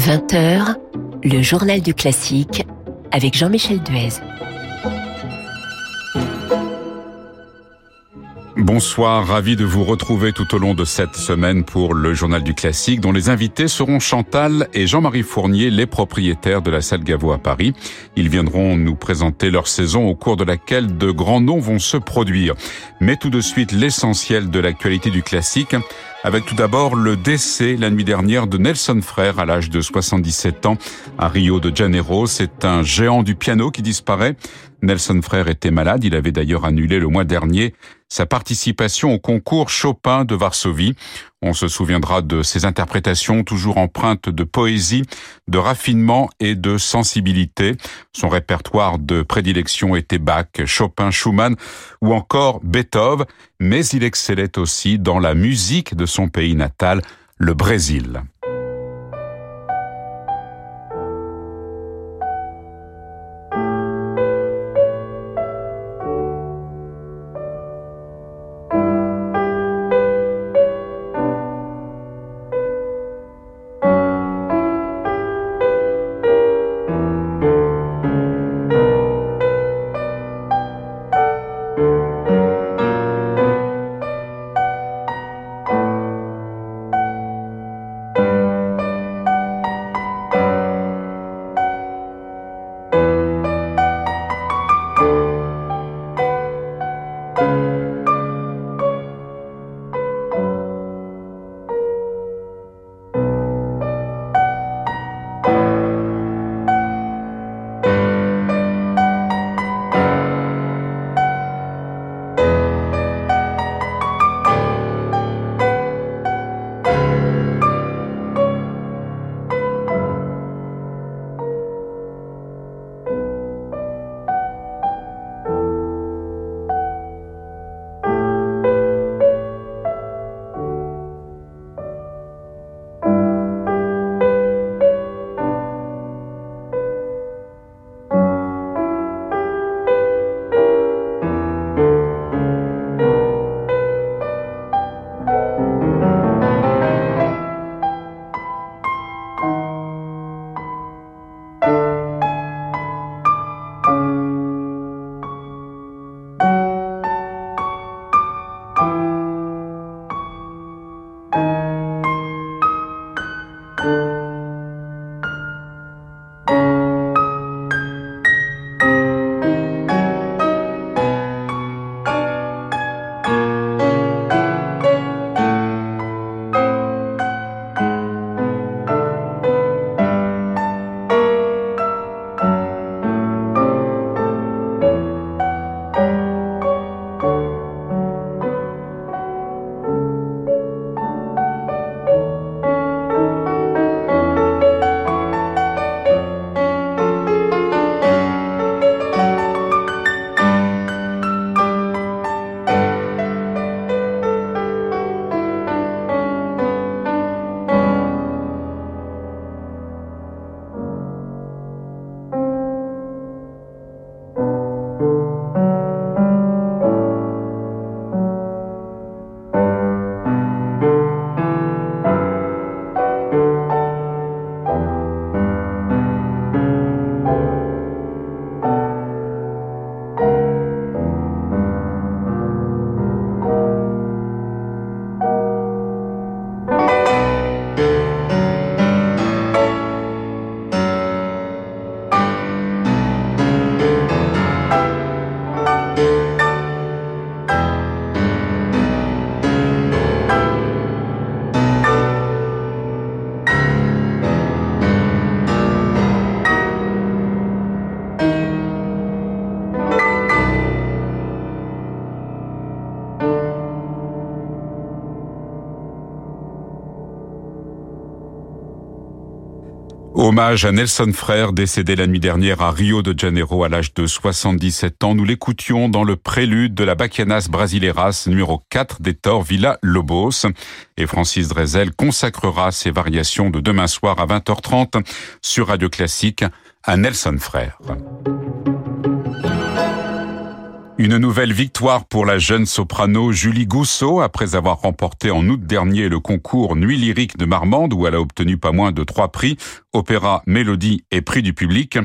20h, le journal du classique avec Jean-Michel Duez. Bonsoir, ravi de vous retrouver tout au long de cette semaine pour le journal du classique dont les invités seront Chantal et Jean-Marie Fournier, les propriétaires de la salle Gaveau à Paris. Ils viendront nous présenter leur saison au cours de laquelle de grands noms vont se produire. Mais tout de suite l'essentiel de l'actualité du classique avec tout d'abord le décès la nuit dernière de Nelson Frère à l'âge de 77 ans à Rio de Janeiro. C'est un géant du piano qui disparaît. Nelson Frère était malade, il avait d'ailleurs annulé le mois dernier sa participation au concours Chopin de Varsovie. On se souviendra de ses interprétations toujours empreintes de poésie, de raffinement et de sensibilité. Son répertoire de prédilection était Bach, Chopin, Schumann ou encore Beethoven, mais il excellait aussi dans la musique de son pays natal, le Brésil. Hommage à Nelson Frère, décédé la nuit dernière à Rio de Janeiro à l'âge de 77 ans. Nous l'écoutions dans le prélude de la Bachianas Brasileiras numéro 4 d'Etor Villa Lobos. Et Francis Drezel consacrera ses variations de demain soir à 20h30 sur Radio Classique à Nelson Frère. Une nouvelle victoire pour la jeune soprano Julie Gousseau après avoir remporté en août dernier le concours Nuit lyrique de Marmande où elle a obtenu pas moins de trois prix, opéra, mélodie et prix du public.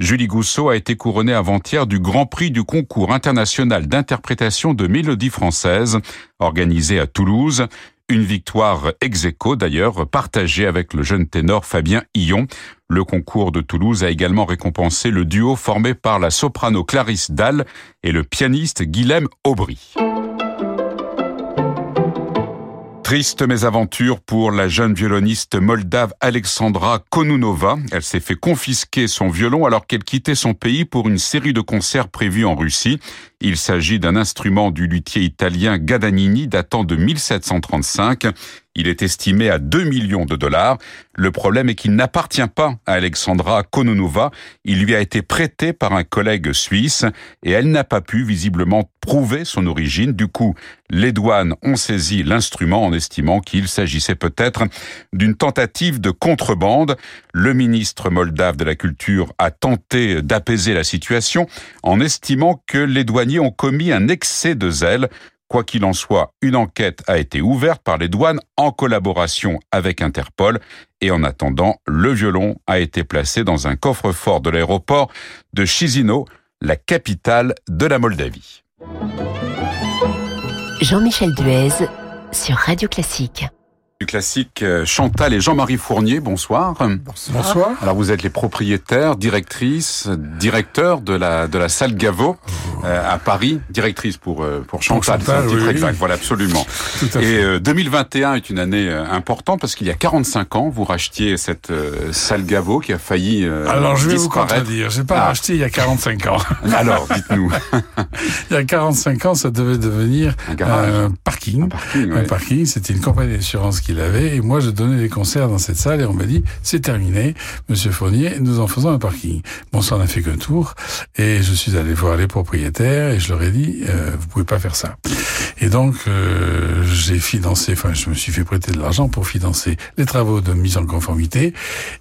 Julie Gousseau a été couronnée avant-hier du Grand Prix du concours international d'interprétation de mélodie française organisé à Toulouse. Une victoire ex d'ailleurs, partagée avec le jeune ténor Fabien Hillon. Le concours de Toulouse a également récompensé le duo formé par la soprano Clarisse Dalle et le pianiste Guilhem Aubry. Triste mésaventure pour la jeune violoniste moldave Alexandra Konunova. Elle s'est fait confisquer son violon alors qu'elle quittait son pays pour une série de concerts prévus en Russie. Il s'agit d'un instrument du luthier italien Gadanini datant de 1735. Il est estimé à 2 millions de dollars. Le problème est qu'il n'appartient pas à Alexandra Kononova. Il lui a été prêté par un collègue suisse et elle n'a pas pu visiblement prouver son origine. Du coup, les douanes ont saisi l'instrument en estimant qu'il s'agissait peut-être d'une tentative de contrebande. Le ministre moldave de la Culture a tenté d'apaiser la situation en estimant que les douaniers ont commis un excès de zèle Quoi qu'il en soit, une enquête a été ouverte par les douanes en collaboration avec Interpol et en attendant, le violon a été placé dans un coffre-fort de l'aéroport de Chisinau, la capitale de la Moldavie. Jean-Michel Duez sur Radio Classique du classique euh, Chantal et Jean-Marie Fournier, bonsoir. Bonsoir. Alors vous êtes les propriétaires, directrices, directeurs de la de la salle Gaveau euh, à Paris, directrice pour euh, pour Chantal, c'est un titre exact, voilà absolument. et 2021 est une année importante parce qu'il y a 45 ans, vous rachetiez cette salle Gaveau qui a failli Alors je vais vous contredire, j'ai pas ah. racheté il y a 45 ans. Alors dites-nous. il y a 45 ans, ça devait devenir un, parking. Un parking, un parking c'était une compagnie d'assurance qui il avait. Et moi, je donnais des concerts dans cette salle et on m'a dit, c'est terminé, monsieur Fournier, nous en faisons un parking. Bon, ça en a fait qu'un tour. Et je suis allé voir les propriétaires et je leur ai dit, euh, vous pouvez pas faire ça. Et donc, euh, j'ai financé, enfin, je me suis fait prêter de l'argent pour financer les travaux de mise en conformité.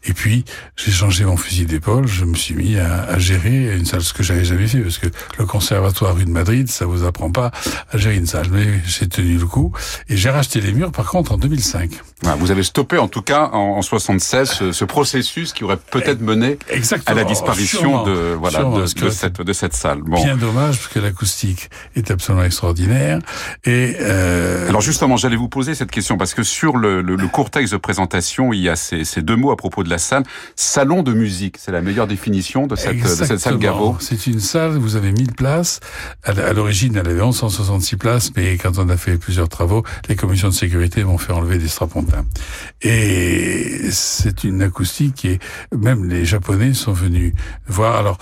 Et puis, j'ai changé mon fusil d'épaule. Je me suis mis à, à, gérer une salle, ce que j'avais jamais fait, parce que le conservatoire rue de Madrid, ça vous apprend pas à gérer une salle. Mais j'ai tenu le coup. Et j'ai racheté les murs, par contre, en 2005 think. Vous avez stoppé en tout cas en, en 76 ce, processus qui aurait peut-être mené à la disparition de voilà de, cette de cette salle. Bon. Bien dommage parce que l'acoustique est absolument extraordinaire. Et euh... alors justement, j'allais vous poser cette question parce que sur le, le, le court texte de présentation, il y a ces, ces, deux mots à propos de la salle salon de musique. C'est la meilleure définition de cette, de cette salle Gaveau. C'est une salle. Vous avez 1000 places. À l'origine, elle avait 1166 places, mais quand on a fait plusieurs travaux, les commissions de sécurité m'ont fait enlever des strapontins. Et c'est une acoustique qui est, même les Japonais sont venus voir. Alors,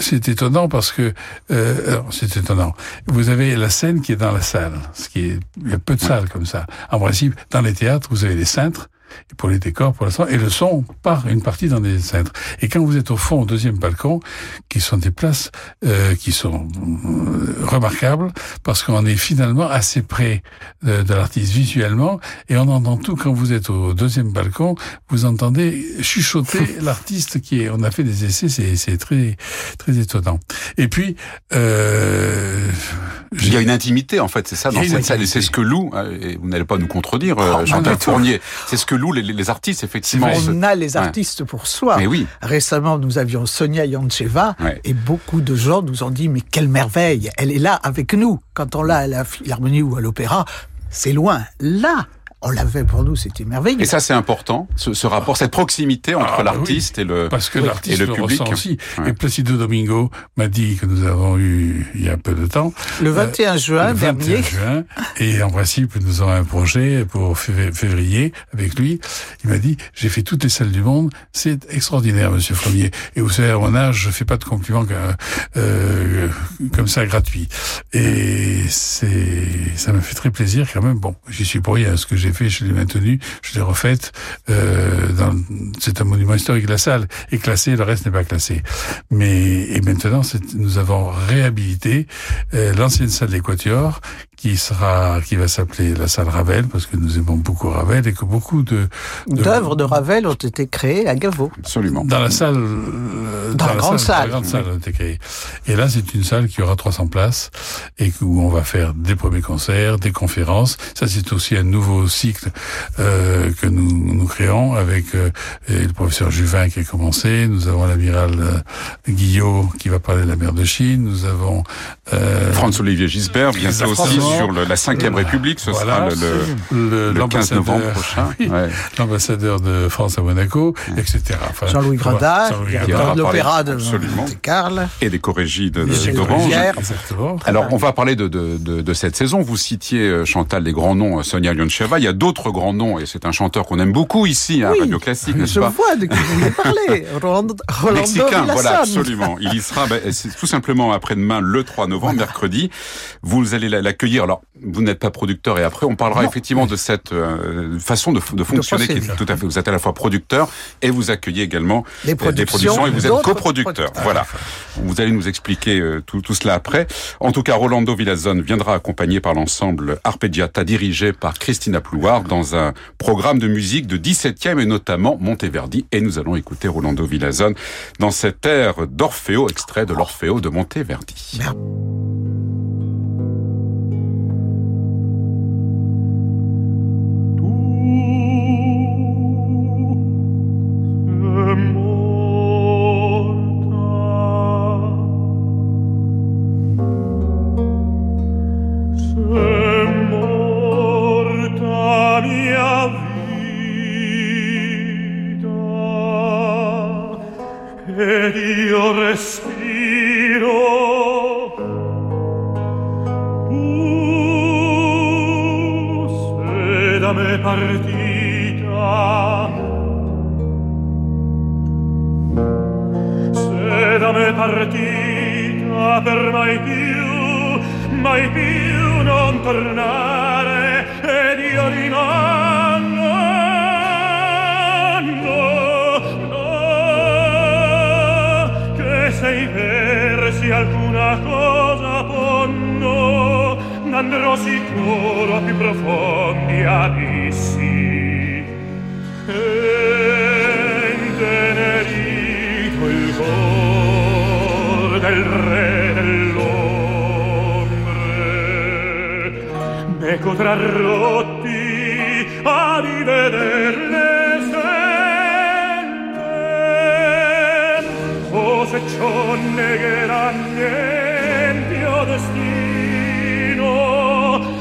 c'est étonnant parce que, euh, c'est étonnant. Vous avez la scène qui est dans la salle, ce qui est, il y a peu de salles comme ça. En principe, dans les théâtres, vous avez les cintres, et pour les décors, pour l'instant, et le son part une partie dans des centres. Et quand vous êtes au fond, au deuxième balcon, qui sont des places euh, qui sont euh, remarquables, parce qu'on est finalement assez près de, de l'artiste visuellement, et on entend tout quand vous êtes au deuxième balcon, vous entendez chuchoter l'artiste qui est. On a fait des essais, c'est très très étonnant. Et puis euh, il y a une intimité en fait, c'est ça dans cette salle, et c'est ce que Lou, euh, et vous n'allez pas nous contredire, oh, Chantal Fournier, c'est ce que les, artistes, effectivement. On a les artistes pour soi. Mais oui. Récemment, nous avions Sonia Yoncheva et beaucoup de gens nous ont dit mais quelle merveille, elle est là avec nous. Quand on l'a à la Philharmonie ou à l'Opéra, c'est loin. Là, on l'avait pour nous, c'était merveilleux. Et ça, c'est important, ce, rapport, cette proximité entre ah, l'artiste et le Parce que l'artiste le, le, public. Ressent aussi. Et Placido Domingo m'a dit que nous avons eu il y a peu de temps. Le 21 euh, juin le 21 dernier. juin. Et en principe, nous avons un projet pour février avec lui. Il m'a dit, j'ai fait toutes les salles du monde. C'est extraordinaire, monsieur Fremier. Et vous savez, à mon âge, je fais pas de compliments euh, comme ça gratuit. Et c'est, ça me fait très plaisir quand même. Bon, j'y suis pour rien, ce que j'ai fait, je l'ai maintenu, je l'ai refaite. Euh, c'est un monument historique. La salle est classée, le reste n'est pas classé. Mais et maintenant, nous avons réhabilité euh, l'ancienne salle d'Équateur qui sera, qui va s'appeler la salle Ravel, parce que nous aimons beaucoup Ravel et que beaucoup de d'œuvres de, Ravel ont été créées à Gaveau. Absolument. Dans la salle, dans, la, grande salle, la grande salle ont été créées. Et là, c'est une salle qui aura 300 places et où on va faire des premiers concerts, des conférences. Ça, c'est aussi un nouveau cycle euh, que nous, nous créons avec euh, le professeur Juvin qui a commencé. Nous avons l'amiral euh, Guillot qui va parler de la mer de Chine. Nous avons euh, François-Olivier Gisbert, bien ça aussi sur le, la Cinquième République. Ce sera le, le, 15 novembre prochain. L'ambassadeur de France à Monaco, etc. Enfin, Jean-Louis Gradin, l'opéra de Carl. Et des chorégies d'Orange. Alors, on va parler de, de, de, de, cette saison. Vous citiez, euh, Chantal, des grands noms, euh, Sonia Lyoncheva. Il y a d'autres grands noms, et c'est un chanteur qu'on aime beaucoup ici, à Radio Classique, n'est-ce pas Je vois de qui vous voulez parler. Rolando, Mexicain, voilà, absolument. Il y sera ben, tout simplement après-demain, le 3 novembre, mercredi. Vous allez l'accueillir. Alors, vous n'êtes pas producteur, et après, on parlera effectivement de cette euh, façon de, de fonctionner qui est tout à fait. Vous êtes à la fois producteur et vous accueillez également des productions, et vous êtes coproducteur. Voilà. Vous allez nous expliquer tout, tout cela après. En tout cas, Rolando Villazone viendra accompagné par l'ensemble Arpeggiata dirigé par Christina Plouard dans un programme de musique de 17e et notamment Monteverdi. Et nous allons écouter Rolando Villazone dans cette air d'Orfeo, extrait de l'Orfeo de Monteverdi. Ecco tra rotti a rivederle sempre. O se ciò negherà l'empio destino,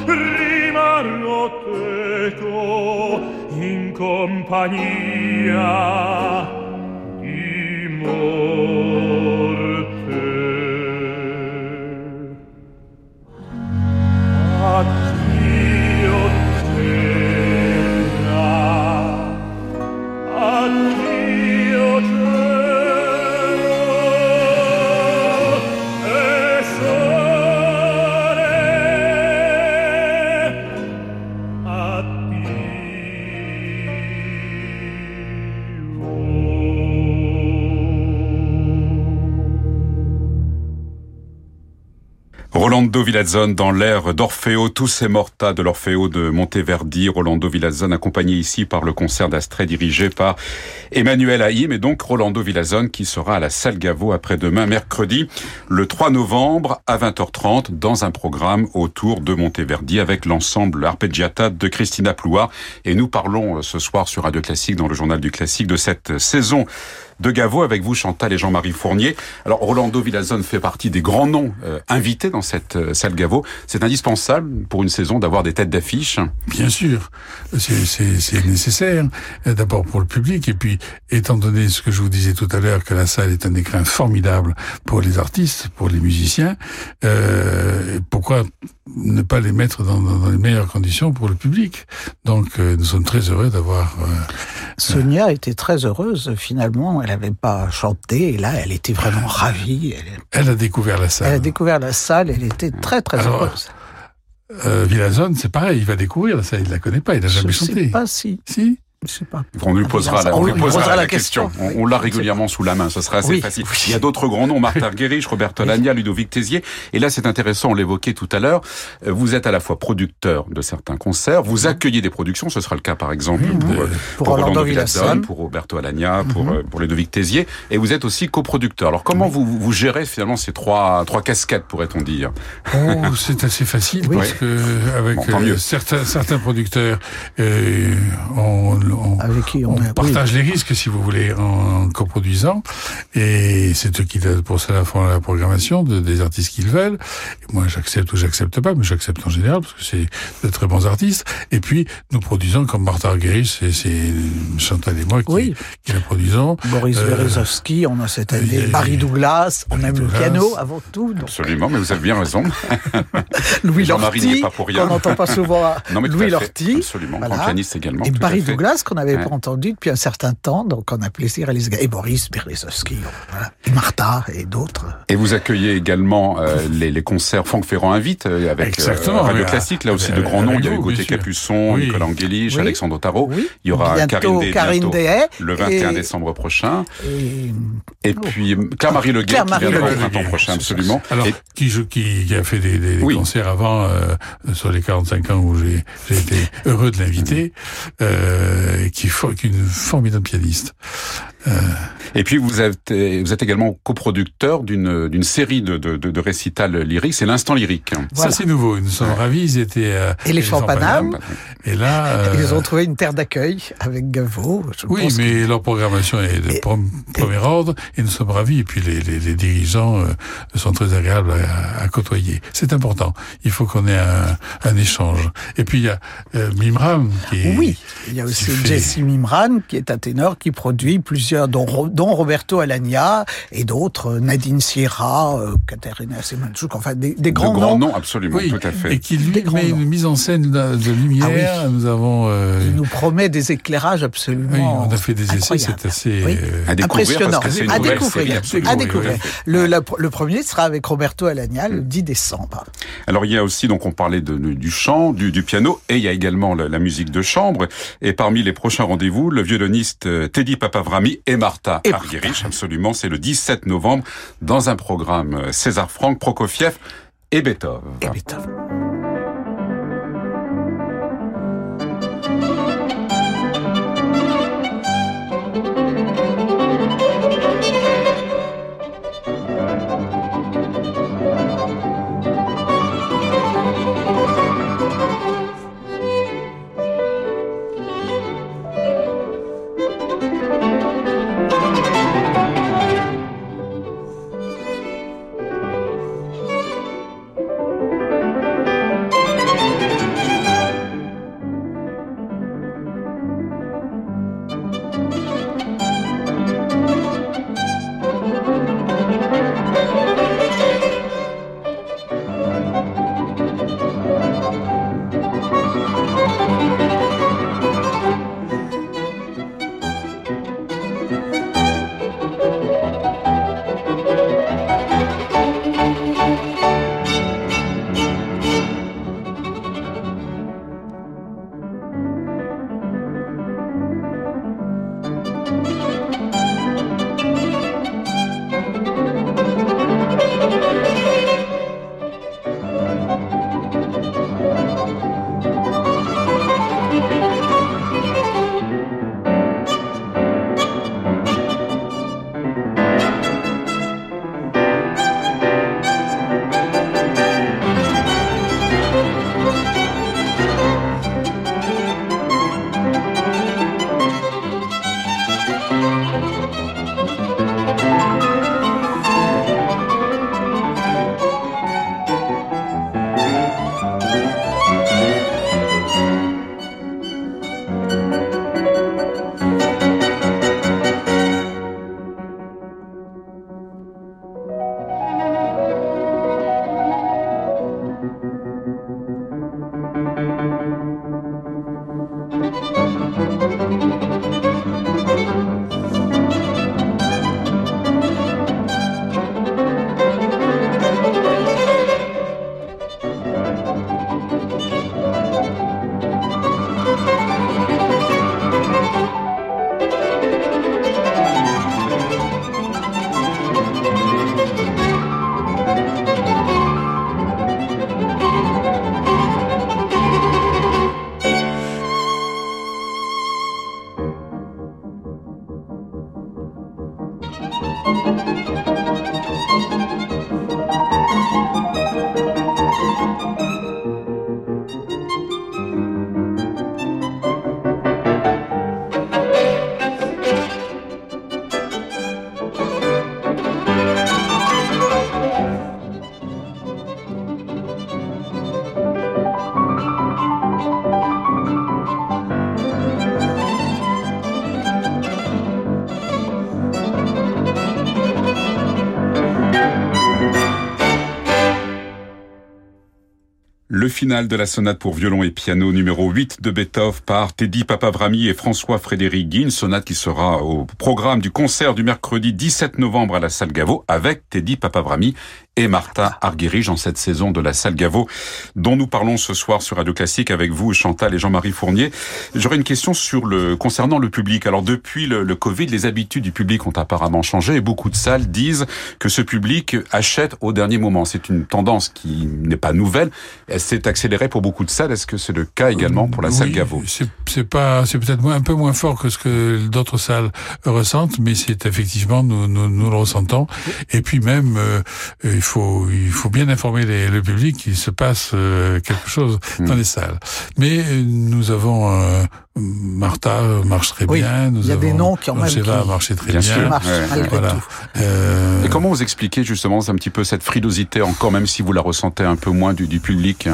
rimarrò teco in compagnia. Rolando Villazone dans l'air d'Orfeo, tous et morta de l'Orfeo de Monteverdi. Rolando Villazone accompagné ici par le concert d'Astrée dirigé par Emmanuel Haïm et donc Rolando Villazone qui sera à la salle Gaveau après-demain mercredi le 3 novembre à 20h30 dans un programme autour de Monteverdi avec l'ensemble Arpeggiata de Christina Plouard et nous parlons euh, ce soir sur Radio Classique dans le journal du classique de cette saison de Gaveau avec vous Chantal et Jean-Marie Fournier. Alors Rolando Villazone fait partie des grands noms euh, invités dans cette euh, salle Gaveau. C'est indispensable pour une saison d'avoir des têtes d'affiche Bien sûr, c'est nécessaire. Euh, d'abord pour le public et puis étant donné ce que je vous disais tout à l'heure que la salle est un écrin formidable pour les artistes, pour les musiciens, euh, pourquoi ne pas les mettre dans, dans, les meilleures conditions pour le public? Donc nous sommes très heureux d'avoir... Sonia était très heureuse finalement elle n'avait pas chanté, et là, elle était vraiment ravie. Elle, a découvert la salle. Elle a découvert la salle, elle était très, très heureuse. Euh, Villazone, c'est pareil, il va découvrir la salle, il ne la connaît pas, il n'a jamais chanté. Je sais pas si. Si Je sais pas. On lui posera la, on lui posera la, question. On, l'a régulièrement sous la main, ce sera assez facile. Il y a d'autres grands noms, Martha Argerich, Roberto Lagna, Ludovic Tézier. Et là, c'est intéressant, on l'évoquait tout à l'heure. Euh, vous êtes à la fois producteur de certains concerts, vous accueillez des productions, ce sera le cas par exemple pour, euh, pour, pour Rolando pour Roberto Alagna, pour, mhm. euh, pour Ludovic Tézier. Et vous êtes aussi coproducteur. Alors comment vous, vous gérez finalement ces trois, trois casquettes, pourrait-on dire? Oh, C'est assez facile parce que avec certains, certains producteurs, euh, on, on, avec qui on, partage les risques, si vous voulez, en, coproduisant. Et c'est eux qui, pour cela, font la programmation de, des artistes qu'ils veulent. Et moi, j'accepte ou j'accepte pas, mais j'accepte en général, parce que c'est de très bons artistes. Et puis, nous produisons, comme Martha Argerich, c'est Chantal et moi qui, qui la produisons. Boris euh, Berezovski, on a cette année. Barry Douglas, on aime le piano avant tout. Absolument, mais vous avez bien raison. Louis Lorty, qu'on n'entend pas souvent. non, mais Louis Lorty. Absolument, grand pianiste également. Et Barry Douglas, qu'on n'avait pas entendu depuis un certain temps, donc on a plaisir à les Et Boris voilà. et Martha et d'autres. Et vous accueillez également euh, les, les, concerts Franck Ferrand invite euh, avec euh, Radio Classique, là aussi de grands noms. Il y a eu Gauthier Capuçon, Nicolas Angelich, Alexandre Otaro. Il y aura Karine, Karine le 21 décembre prochain. Et, puis Claire-Marie Leguet qui viendra le printemps prochain, absolument. Alors, qui, qui, a fait des, des, concerts avant, sur les 45 ans où j'ai été heureux de l'inviter, euh, qui, qui est une formidable pianiste. Euh, et puis vous êtes, vous êtes également coproducteur d'une d'une série de, de, de, récitals lyriques, c'est l'instant lyrique. Ça c'est nouveau, nous sommes ravis, ils étaient à Éléphant Paname. Et là, euh, ils ont trouvé une terre d'accueil avec Gaveau. oui, mais leur programmation est de premier ordre et nous sommes ravis. Et puis les, les, les dirigeants euh, sont très agréables à, à côtoyer. C'est important. Il faut qu'on ait un, un, échange. Et puis il y a Mimran qui est, Oui, il y a aussi Jesse Mimran qui est un ténor qui produit plusieurs dont dont Roberto Alagna et d'autres, euh, Nadine Sierra, euh, Katerina Semanchuk, enfin des, des grands, de grands noms. absolument, oui, tout à fait. Et qui lui met une mise en scène de, lumière. Ah nous avons. Euh... Il nous promet des éclairages absolument. Oui, on a fait des essais, c'est assez oui. euh... impressionnant. à découvrir. À découvrir. Le, le, premier sera avec Roberto Alagna le 10 décembre. Alors il y a aussi donc on parlait de, du chant, du, du, piano, et il y a également la, la, musique de chambre. Et parmi les prochains rendez-vous, le violoniste euh, Teddy Papavrami et Martha Argerich, absolument. C'est le 17 novembre dans un programme euh, César Franck, Prokofiev et Beethoven. Et Beethoven. Final de la sonate pour violon et piano numéro 8 de Beethoven par Teddy Papavrami et François-Frédéric Guy, une sonate qui sera au programme du concert du mercredi 17 novembre à la salle Gaveau avec Teddy Papavrami et Martha Argerich en cette saison de la salle Gaveau dont nous parlons ce soir sur Radio Classique avec vous Chantal et Jean-Marie Fournier. J'aurais une question sur le concernant le public. Alors depuis le, le, Covid, les habitudes du public ont apparemment changé et beaucoup de salles disent que ce public achète au dernier moment. C'est une tendance qui n'est pas nouvelle. Elle s'est accélérée pour beaucoup de salles. Est-ce que c'est le cas également pour la oui, salle Gaveau C'est pas, c'est peut-être un peu moins fort que ce que d'autres salles ressentent, mais c'est effectivement nous, nous, nous le ressentons. Et puis même, euh, il faut il faut bien informer les, le public qu'il se passe euh, quelque chose dans les salles. Mais euh, nous avons euh, Martha marche très Oui, bien. Nous il y a avons des noms qui ont même qui- marché très Bien bien. sûr. marche Ouais, Voilà. Euh, Et comment vous expliquez justement un petit peu cette frilosité encore, même si vous la ressentez un peu moins du, du public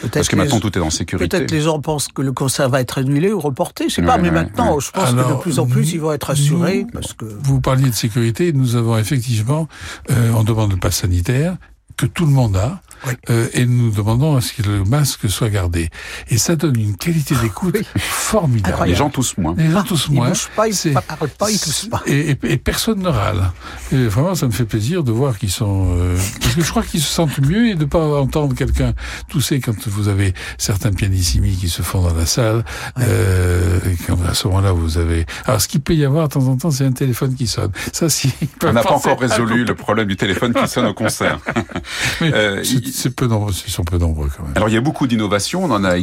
Peut-être Parce que les- maintenant tout est en sécurité. Peut-être les gens pensent que le concert va être annulé ou reporté, je sais pas, Ouais, mais maintenant, ouais. je pense que de plus en plus, ils vont être assurés, nous- parce que... Vous parliez de sécurité, nous avons effectivement, euh, on demande le pass sanitaire que tout le monde a, Oui. euh, et nous demandons à ce que le masque soit gardé. Et ça donne une qualité d'écoute Oui. formidable. Les gens tous moins. Les gens tous Ils moins. bougent pas, ils c'est- parlent pas, ils toussent pas. Et, et- et personne ne râle. Et vraiment, ça me fait plaisir de voir qu'ils sont... euh, parce que je crois qu'ils se sentent mieux et de pas entendre quelqu'un tousser quand vous avez certains pianissimi qui se font dans la salle. Euh, et quand à ce moment-là, vous avez... Alors, ce qu'il peut y avoir de temps en temps, c'est un téléphone qui sonne. Ça, si... ils On n'a pas encore résolu le problème du téléphone qui sonne au concert. Mais Euh, c'est peu nombreux, ils sont peu nombreux quand même. Alors il y a beaucoup d'innovations, on en a euh,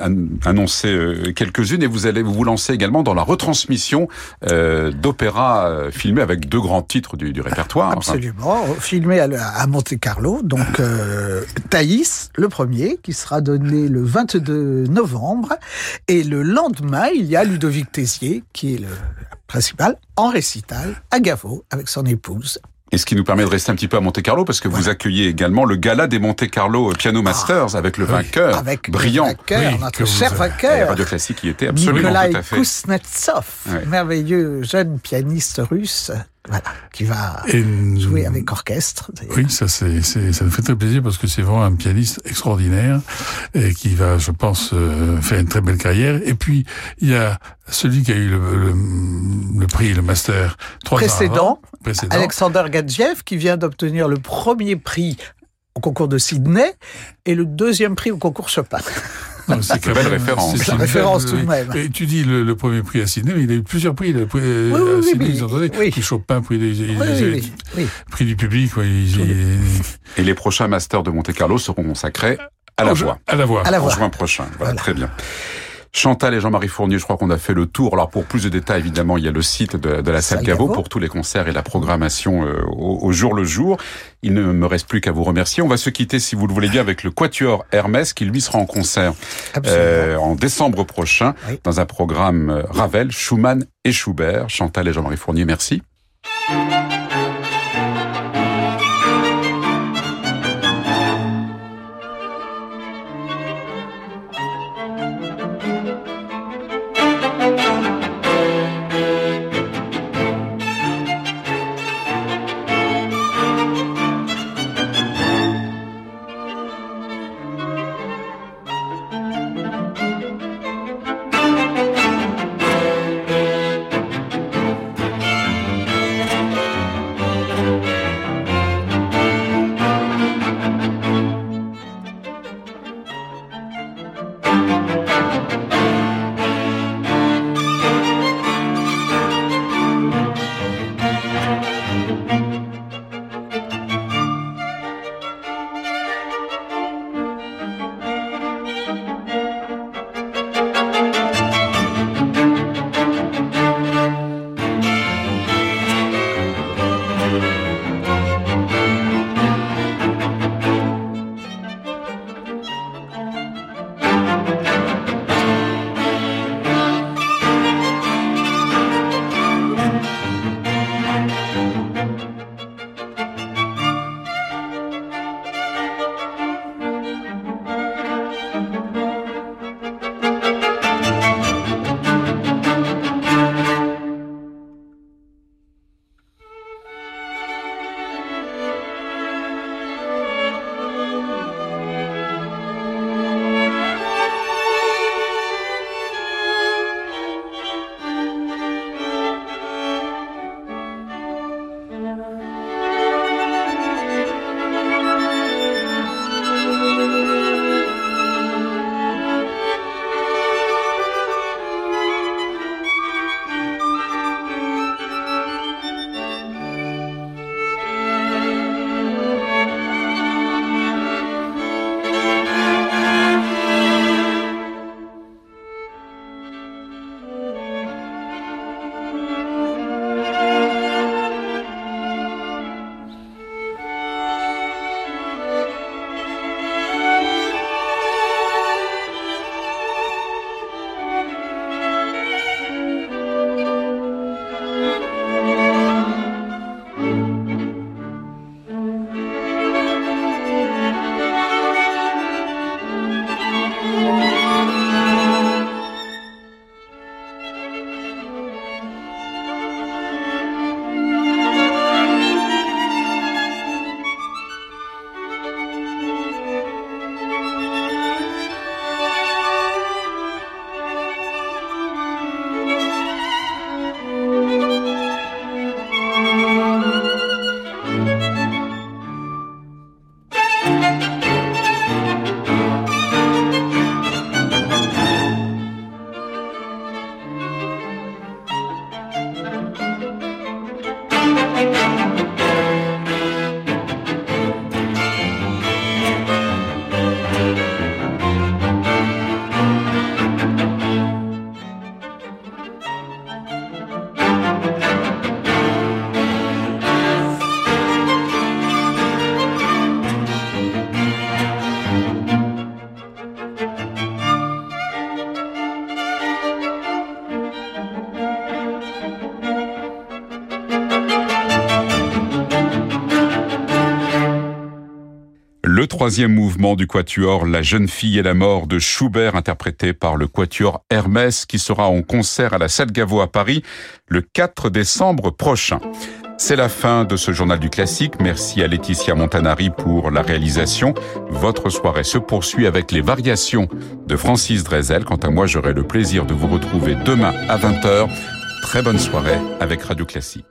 an- annoncé euh, quelques-unes et vous allez vous lancer également dans la retransmission euh, d'opéras euh, filmés avec deux grands titres du, du répertoire. Absolument, filmé à, à Monte Carlo. Donc, euh, Thaïs, le premier, qui sera donné le 22 novembre. Et le lendemain, il y a Ludovic Tézier, qui est le principal, en récital, à Gavo, avec son épouse. Et ce qui nous permet de rester un petit peu à Monte Carlo parce que vous accueillez également le gala des Monte Carlo Piano Masters avec le oui. vainqueur Avec brillant. le vainqueur, Oui, notre vous cher vainqueur. Radio Classique qui était absolument Nikolai tout à fait. Kuznetsov, Ouais. merveilleux jeune pianiste russe, voilà, qui va Et nous- jouer avec orchestre. Oui, ça, c'est, ça nous fait très plaisir parce que c'est vraiment un pianiste extraordinaire et qui va, je pense, euh, faire une très belle carrière. Et puis, il y a celui qui a eu le, le, le prix, le master trois ans Précédent, avant, précédent. Alexander Gadjiev, qui vient d'obtenir le premier prix au concours de Sydney et le deuxième prix au concours Chopin. C'est quand Belle même- référence. c'est une référence belle- tout de même. Et tu dis le, le premier prix à Sydney, mais il a eu plusieurs prix. Il a eu, euh, Oui, oui, à oui, Sydney, mais- ils ont donné oui. prix Chopin, prix, des, Oui, des- oui, oui, oui. prix du public. Et les prochains masters de Monte Carlo seront consacrés à la en- voix. À la voix. À la En voix. juin prochain. Voilà, Voilà. très bien. Chantal et Jean-Marie Fournier, je crois qu'on a fait le tour. Alors pour plus de détails, évidemment, il y a le site de, de la salle Gaveau pour tous les concerts et la programmation euh, au, au jour le jour. Il ne me reste plus qu'à vous remercier. On va se quitter, si vous le voulez bien, avec le Quatuor Hermès qui lui sera en concert euh, en décembre prochain Oui. dans un programme euh, Ravel, Schumann et Schubert. Chantal et Jean-Marie Fournier, merci. Troisième mouvement du quatuor La jeune fille et la mort de Schubert, interprété par le quatuor Hermès, qui sera en concert à la Salle Gaveau à Paris le 4 décembre prochain. C'est la fin de ce journal du classique. Merci à Laetitia Montanari pour la réalisation. Votre soirée se poursuit avec les variations de Francis Drezel. Quant à moi, j'aurai le plaisir de vous retrouver demain à 20h. Très bonne soirée avec Radio Classique.